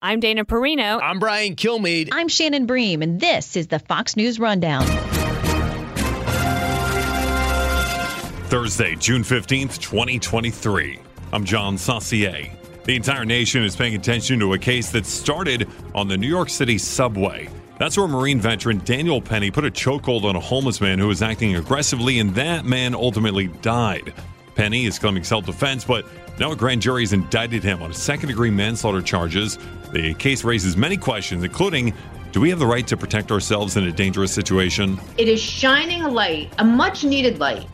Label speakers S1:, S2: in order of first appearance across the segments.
S1: I'm Dana Perino.
S2: I'm Brian Kilmeade.
S3: I'm Shannon Bream, and this is the Fox News Rundown.
S4: Thursday, June 15th, 2023. I'm John Saucier. The entire nation is paying attention to a case that started on the New York City subway. That's where Marine veteran Daniel Penny put a chokehold on a homeless man who was acting aggressively, and that man ultimately died. Penny is claiming self defense, but now a grand jury has indicted him on second degree manslaughter charges. The case raises many questions, including do we have the right to protect ourselves in a dangerous situation?
S5: It is shining a light, a much needed light,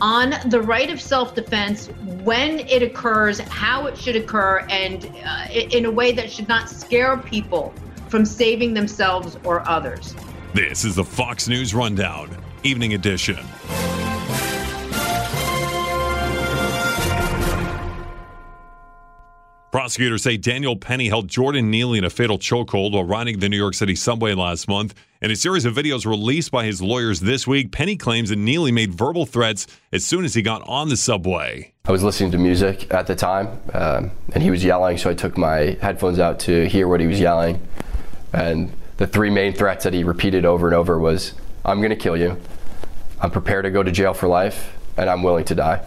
S5: on the right of self defense when it occurs, how it should occur, and uh, in a way that should not scare people from saving themselves or others.
S4: This is the Fox News Rundown, Evening Edition. Prosecutors say Daniel Penny held Jordan Neely in a fatal chokehold while riding the New York City subway last month. In a series of videos released by his lawyers this week, Penny claims that Neely made verbal threats as soon as he got on the subway.
S6: I was listening to music at the time, um, and he was yelling, so I took my headphones out to hear what he was yelling. And the three main threats that he repeated over and over was, "I'm going to kill you. I'm prepared to go to jail for life, and I'm willing to die."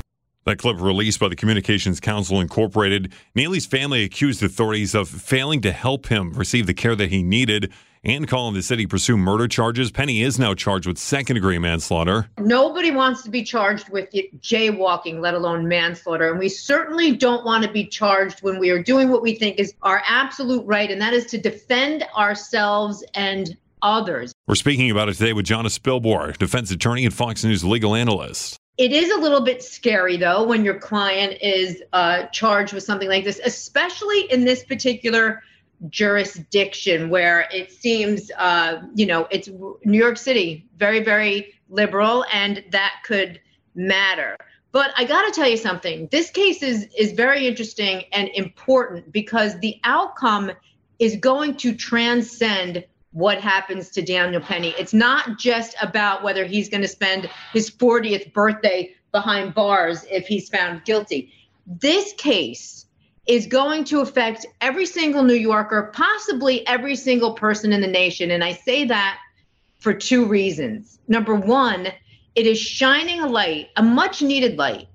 S4: That clip released by the Communications Council Incorporated. Neely's family accused authorities of failing to help him receive the care that he needed and calling the city pursue murder charges. Penny is now charged with second degree manslaughter.
S5: Nobody wants to be charged with jaywalking, let alone manslaughter. And we certainly don't want to be charged when we are doing what we think is our absolute right, and that is to defend ourselves and others.
S4: We're speaking about it today with Jonna Spilbor, defense attorney and Fox News legal analyst.
S5: It is a little bit scary, though, when your client is uh, charged with something like this, especially in this particular jurisdiction where it seems, uh, you know, it's New York City, very, very liberal, and that could matter. But I got to tell you something. This case is is very interesting and important because the outcome is going to transcend what happens to Daniel Penny. It's not just about whether he's going to spend his 40th birthday behind bars if he's found guilty. This case is going to affect every single New Yorker, possibly every single person in the nation. And I say that for two reasons. Number one, it is shining a light, a much needed light,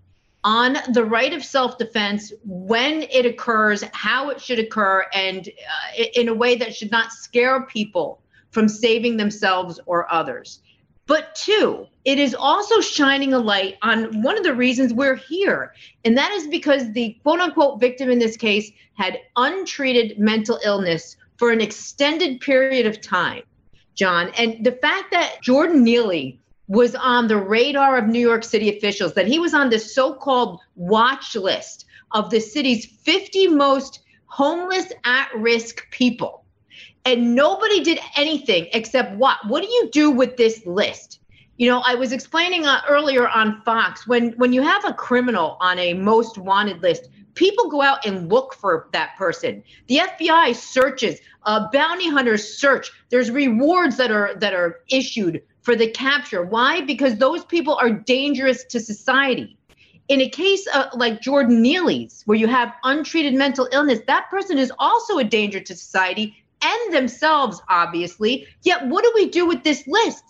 S5: on the right of self defense when it occurs, how it should occur, and uh, in a way that should not scare people from saving themselves or others. But two, it is also shining a light on one of the reasons we're here. And that is because the quote unquote victim in this case had untreated mental illness for an extended period of time, John. And the fact that Jordan Neely was on the radar of New York City officials, that he was on this so called watch list of the city's 50 most homeless at risk people. And nobody did anything except what? What do you do with this list? You know, I was explaining uh, earlier on Fox when when you have a criminal on a most wanted list, people go out and look for that person. The FBI searches, uh, bounty hunters search. There's rewards that are that are issued for the capture. Why? Because those people are dangerous to society. In a case uh, like Jordan Neely's, where you have untreated mental illness, that person is also a danger to society and themselves, obviously. Yet, what do we do with this list?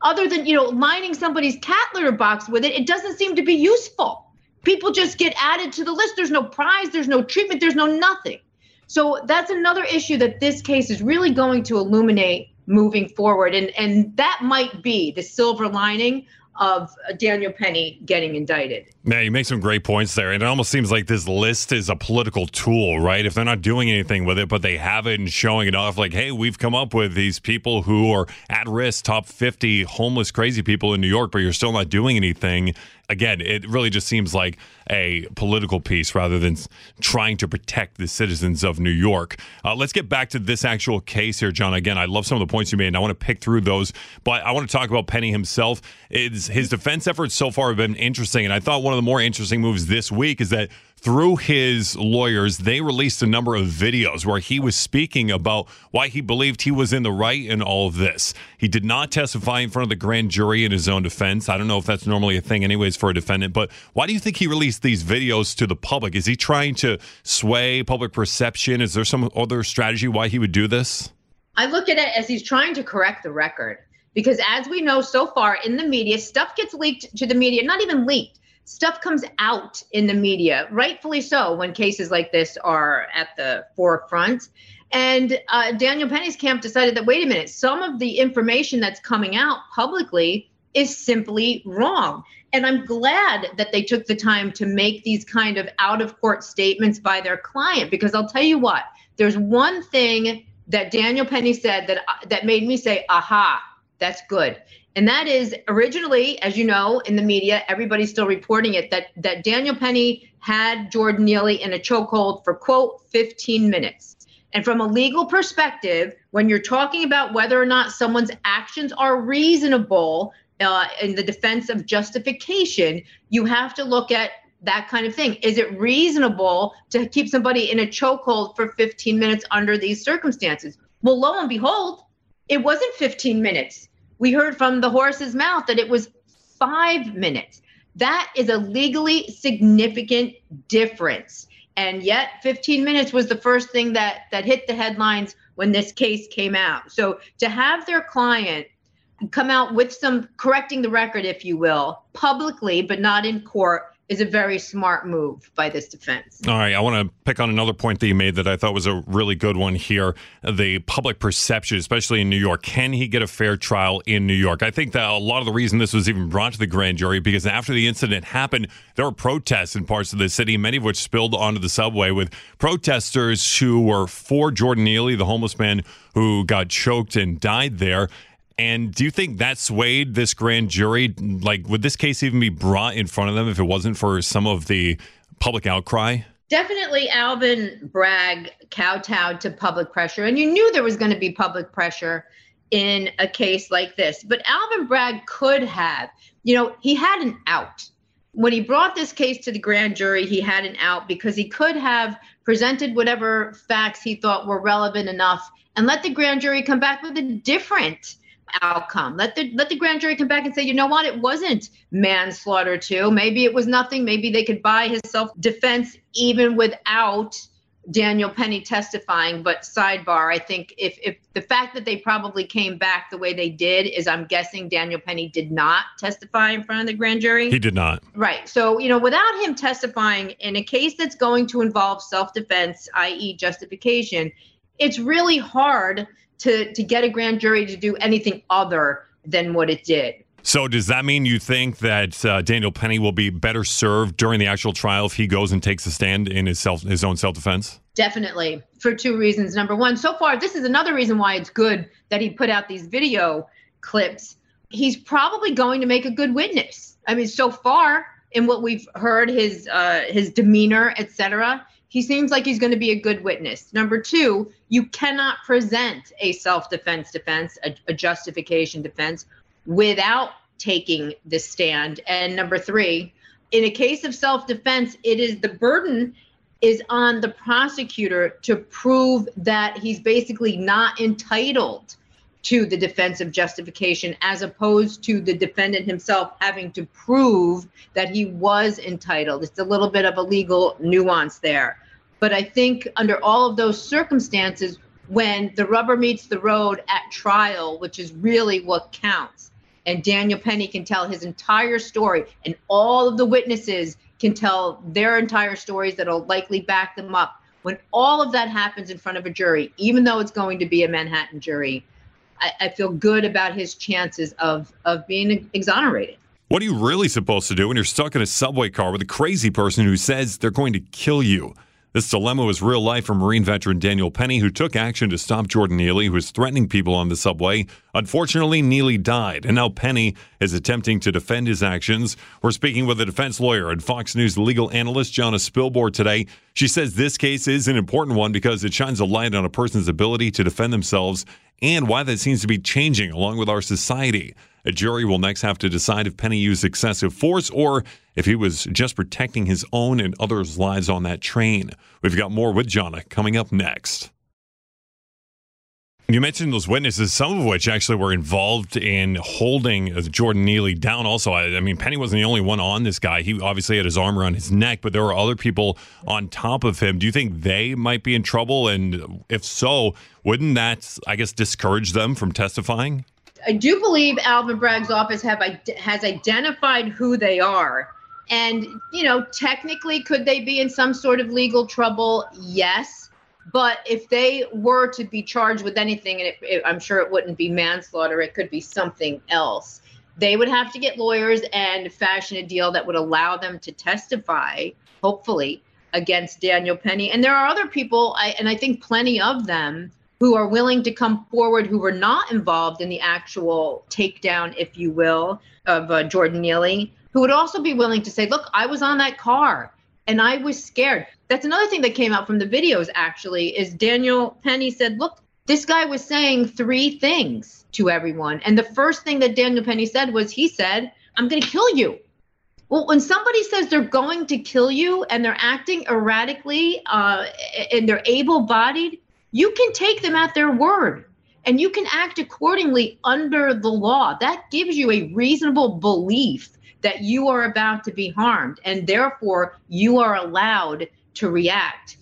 S5: Other than, you know, lining somebody's cat litter box with it, it doesn't seem to be useful. People just get added to the list. There's no prize, there's no treatment, there's no nothing. So that's another issue that this case is really going to illuminate moving forward. And, and that might be the silver lining of Daniel Penny getting indicted.
S4: Yeah, you make some great points there. And it almost seems like this list is a political tool, right? If they're not doing anything with it, but they have it and showing it off, like, hey, we've come up with these people who are at risk, top 50 homeless, crazy people in New York, but you're still not doing anything again, it really just seems like a political piece rather than trying to protect the citizens of New York. Uh, let's get back to this actual case here, John. Again, I love some of the points you made, and I want to pick through those. But I want to talk about Penny himself. It's, his defense efforts so far have been interesting, and I thought one of the more interesting moves this week is that through his lawyers, they released a number of videos where he was speaking about why he believed he was in the right in all of this. He did not testify in front of the grand jury in his own defense. I don't know if that's normally a thing, anyways, for a defendant, but why do you think he released these videos to the public? Is he trying to sway public perception? Is there some other strategy why he would do this?
S5: I look at it as he's trying to correct the record because, as we know so far in the media, stuff gets leaked to the media, not even leaked stuff comes out in the media, rightfully so, when cases like this are at the forefront. And uh, Daniel Penny's camp decided that, wait a minute, some of the information that's coming out publicly is simply wrong. And I'm glad that they took the time to make these kind of out of court statements by their client, because I'll tell you what, there's one thing that Daniel Penny said that, uh, that made me say, aha, that's good. And that is originally, as you know, in the media, everybody's still reporting it that that Daniel Penny had Jordan Neely in a chokehold for quote 15 minutes. And from a legal perspective, when you're talking about whether or not someone's actions are reasonable uh, in the defense of justification, you have to look at that kind of thing. Is it reasonable to keep somebody in a chokehold for 15 minutes under these circumstances? Well, lo and behold, it wasn't 15 minutes we heard from the horse's mouth that it was five minutes. That is a legally significant difference. And yet 15 minutes was the first thing that that hit the headlines when this case came out. So to have their client come out with some correcting the record, if you will, publicly, but not in court, is a very smart move by this defense.
S4: All right, I want to pick on another point that you made that I thought was a really good one here. The public perception, especially in New York. Can he get a fair trial in New York? I think that a lot of the reason this was even brought to the grand jury because after the incident happened, there were protests in parts of the city, many of which spilled onto the subway with protesters who were for Jordan Neely, the homeless man who got choked and died there. And do you think that swayed this grand jury? Like, would this case even be brought in front of them if it wasn't for some of the public outcry?
S5: Definitely, Alvin Bragg kowtowed to public pressure, and you knew there was going to be public pressure in a case like this. But Alvin Bragg could have, you know, he had an out. When he brought this case to the grand jury, he had an out because he could have presented whatever facts he thought were relevant enough and let the grand jury come back with a different outcome. Let the let the grand jury come back and say, you know what, it wasn't manslaughter too. Maybe it was nothing. Maybe they could buy his self defense even without Daniel Penny testifying. But sidebar, I think if if the fact that they probably came back the way they did is I'm guessing Daniel Penny did not testify in front of the grand jury.
S4: He did not.
S5: Right. So, you know, without him testifying in a case that's going to involve self-defense, i.e. justification, it's really hard to to get a grand jury to do anything other than what it did.
S4: So does that mean you think that uh, Daniel Penny will be better served during the actual trial if he goes and takes a stand in his self his own self defense?
S5: Definitely, for two reasons. Number one, so far this is another reason why it's good that he put out these video clips. He's probably going to make a good witness. I mean, so far in what we've heard, his uh, his demeanor, etc he seems like he's going to be a good witness. Number two, you cannot present a self defense defense, a, a, justification defense, without taking the stand. And number three, in a case of self defense, it is the burden is on the prosecutor to prove that he's basically not entitled to the defense of justification as opposed to the defendant himself having to prove that he was entitled. It's a little bit of a legal nuance there. But I think under all of those circumstances, when the rubber meets the road at trial, which is really what counts, and Daniel Penny can tell his entire story, and all of the witnesses can tell their entire stories that'll likely back them up. When all of that happens in front of a jury, even though it's going to be a Manhattan jury, I, I feel good about his chances of of being exonerated.
S4: What are you really supposed to do when you're stuck in a subway car with a crazy person who says they're going to kill you? This dilemma was real life for Marine veteran Daniel Penny, who took action to stop Jordan Neely, who was threatening people on the subway. Unfortunately, Neely died, and now Penny is attempting to defend his actions. We're speaking with a defense lawyer and Fox News legal analyst, Jonna Spilbor, today. She says this case is an important one because it shines a light on a person's ability to defend themselves and why that seems to be changing along with our society. A jury will next have to decide if Penny used excessive force or if he was just protecting his own and others' lives on that train. We've got more with Jonna coming up next. You mentioned those witnesses, some of which actually were involved in holding uh, Jordan Neely down. Also, I, I, mean, Penny wasn't the only one on this guy. He obviously had his arm around his neck, but there were other people on top of him. Do you think they might be in trouble? And if so, wouldn't that, I guess, discourage them from testifying?
S5: I do believe Alvin Bragg's office have has identified who they are. And, you know, technically, could they be in some sort of legal trouble? Yes. But if they were to be charged with anything, and it, it, I'm sure it wouldn't be manslaughter, it could be something else. They would have to get lawyers and fashion a deal that would allow them to testify, hopefully, against Daniel Penny. And there are other people, I, and I think plenty of them, who are willing to come forward who were not involved in the actual takedown, if you will, of uh, Jordan Neely, who would also be willing to say, look, I was on that car and I was scared. That's another thing that came out from the videos, actually, is Daniel Penny said, look, this guy was saying three things to everyone. And the first thing that Daniel Penny said was, he said, I'm going to kill you. Well, when somebody says they're going to kill you and they're acting erratically uh, and they're able bodied, you can take them at their word and you can act accordingly under the law. That gives you a reasonable belief that you are about to be harmed, and therefore you are allowed to react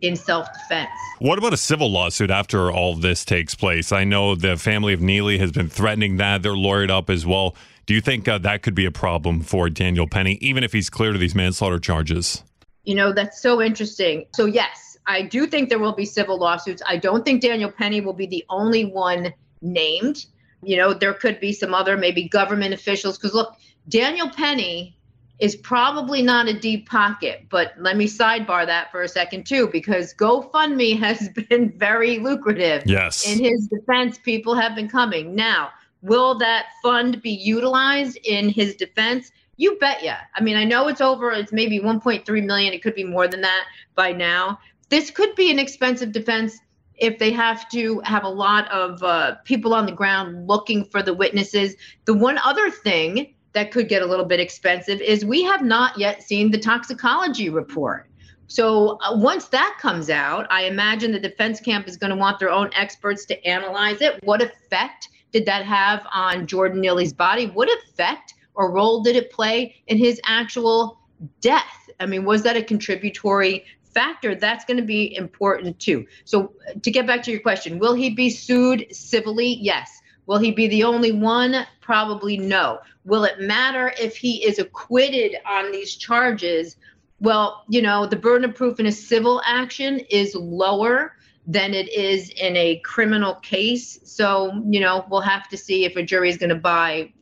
S5: in self defense.
S4: What about a civil lawsuit after all this takes place? I know the family of Neely has been threatening that. They're lawyered up as well. Do you think uh, that could be a problem for Daniel Penny, even if he's cleared of these manslaughter charges?
S5: You know, that's so interesting. So, yes, I do think there will be civil lawsuits. I don't think Daniel Penny will be the only one named. You know, there could be some other maybe government officials. Because look, Daniel Penny is probably not a deep pocket, but let me sidebar that for a second too, because GoFundMe has been very lucrative.
S4: Yes.
S5: In his defense, people have been coming. Now, will that fund be utilized in his defense? You bet ya. I mean, I know it's over, it's maybe 1.3 million. It could be more than that by now this could be an expensive defense if they have to have a lot of uh, people on the ground looking for the witnesses. The one other thing that could get a little bit expensive is we have not yet seen the toxicology report. So uh, once that comes out, I imagine the defense camp is going to want their own experts to analyze it. What effect did that have on Jordan Neely's body? What effect or role did it play in his actual death? I mean, was that a contributory factor, that's going to be important too. So, to get back to your question, will he be sued civilly? Yes. Will he be the only one? Probably no. Will it matter if he is acquitted on these charges? Well, you know, the burden of proof in a civil action is lower than it is in a criminal case. So, you know, we'll have to see if a jury is going to buy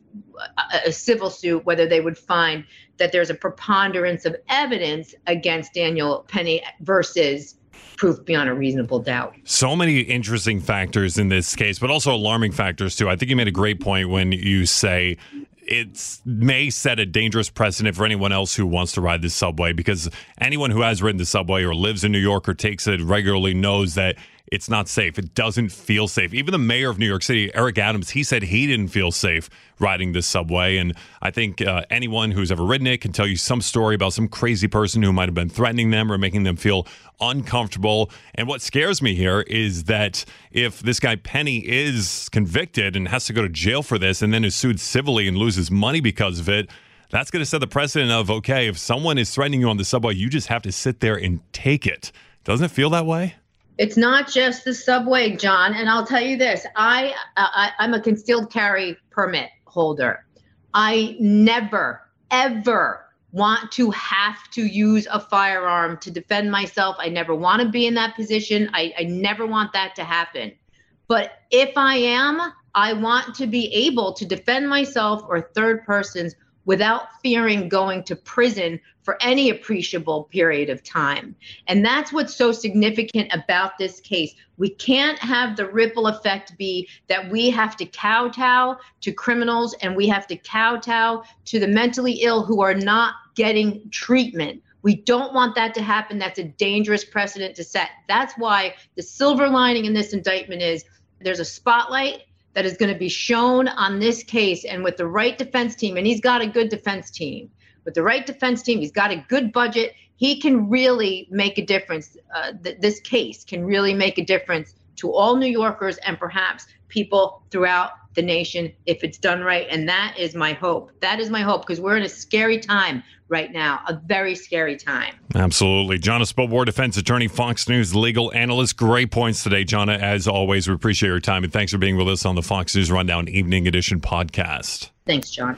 S5: a, a civil suit, whether they would find that there's a preponderance of evidence against Daniel Penny versus proof beyond a reasonable doubt.
S4: So many interesting factors in this case, but also alarming factors too. I think you made a great point when you say it may set a dangerous precedent for anyone else who wants to ride the subway because anyone who has ridden the subway or lives in New York or takes it regularly knows that it's not safe. It doesn't feel safe. Even the mayor of New York City, Eric Adams, he said he didn't feel safe riding this subway. And I think uh, anyone who's ever ridden it can tell you some story about some crazy person who might have been threatening them or making them feel uncomfortable. And what scares me here is that if this guy Penny is convicted and has to go to jail for this and then is sued civilly and loses money because of it, that's going to set the precedent of okay, if someone is threatening you on the subway, you just have to sit there and take it. Doesn't it feel that way?
S5: It's not just the subway, John. And I'll tell you this: I, uh, I I'm a concealed carry permit holder. I never, ever want to have to use a firearm to defend myself. I never want to be in that position. I, I never want that to happen. But if I am, I want to be able to defend myself or third persons without fearing going to prison for any appreciable period of time. And that's what's so significant about this case. We can't have the ripple effect be that we have to kowtow to criminals and we have to kowtow to the mentally ill who are not getting treatment. We don't want that to happen. That's a dangerous precedent to set. That's why the silver lining in this indictment is there's a spotlight that is going to be shown on this case and with the right defense team and he's got a good defense team. With the right defense team he's got a good budget. He can really make a difference uh, th- this case can really make a difference to all new yorkers and perhaps people throughout the nation if it's done right. And that is my hope. That is my hope because we're in a scary time right now, a very scary time.
S4: Absolutely. Jonna Spilbor, defense attorney, Fox News legal analyst. Great points today, Jonna. As always, we appreciate your time and thanks for being with us on the Fox News Rundown Evening Edition podcast.
S5: Thanks, John.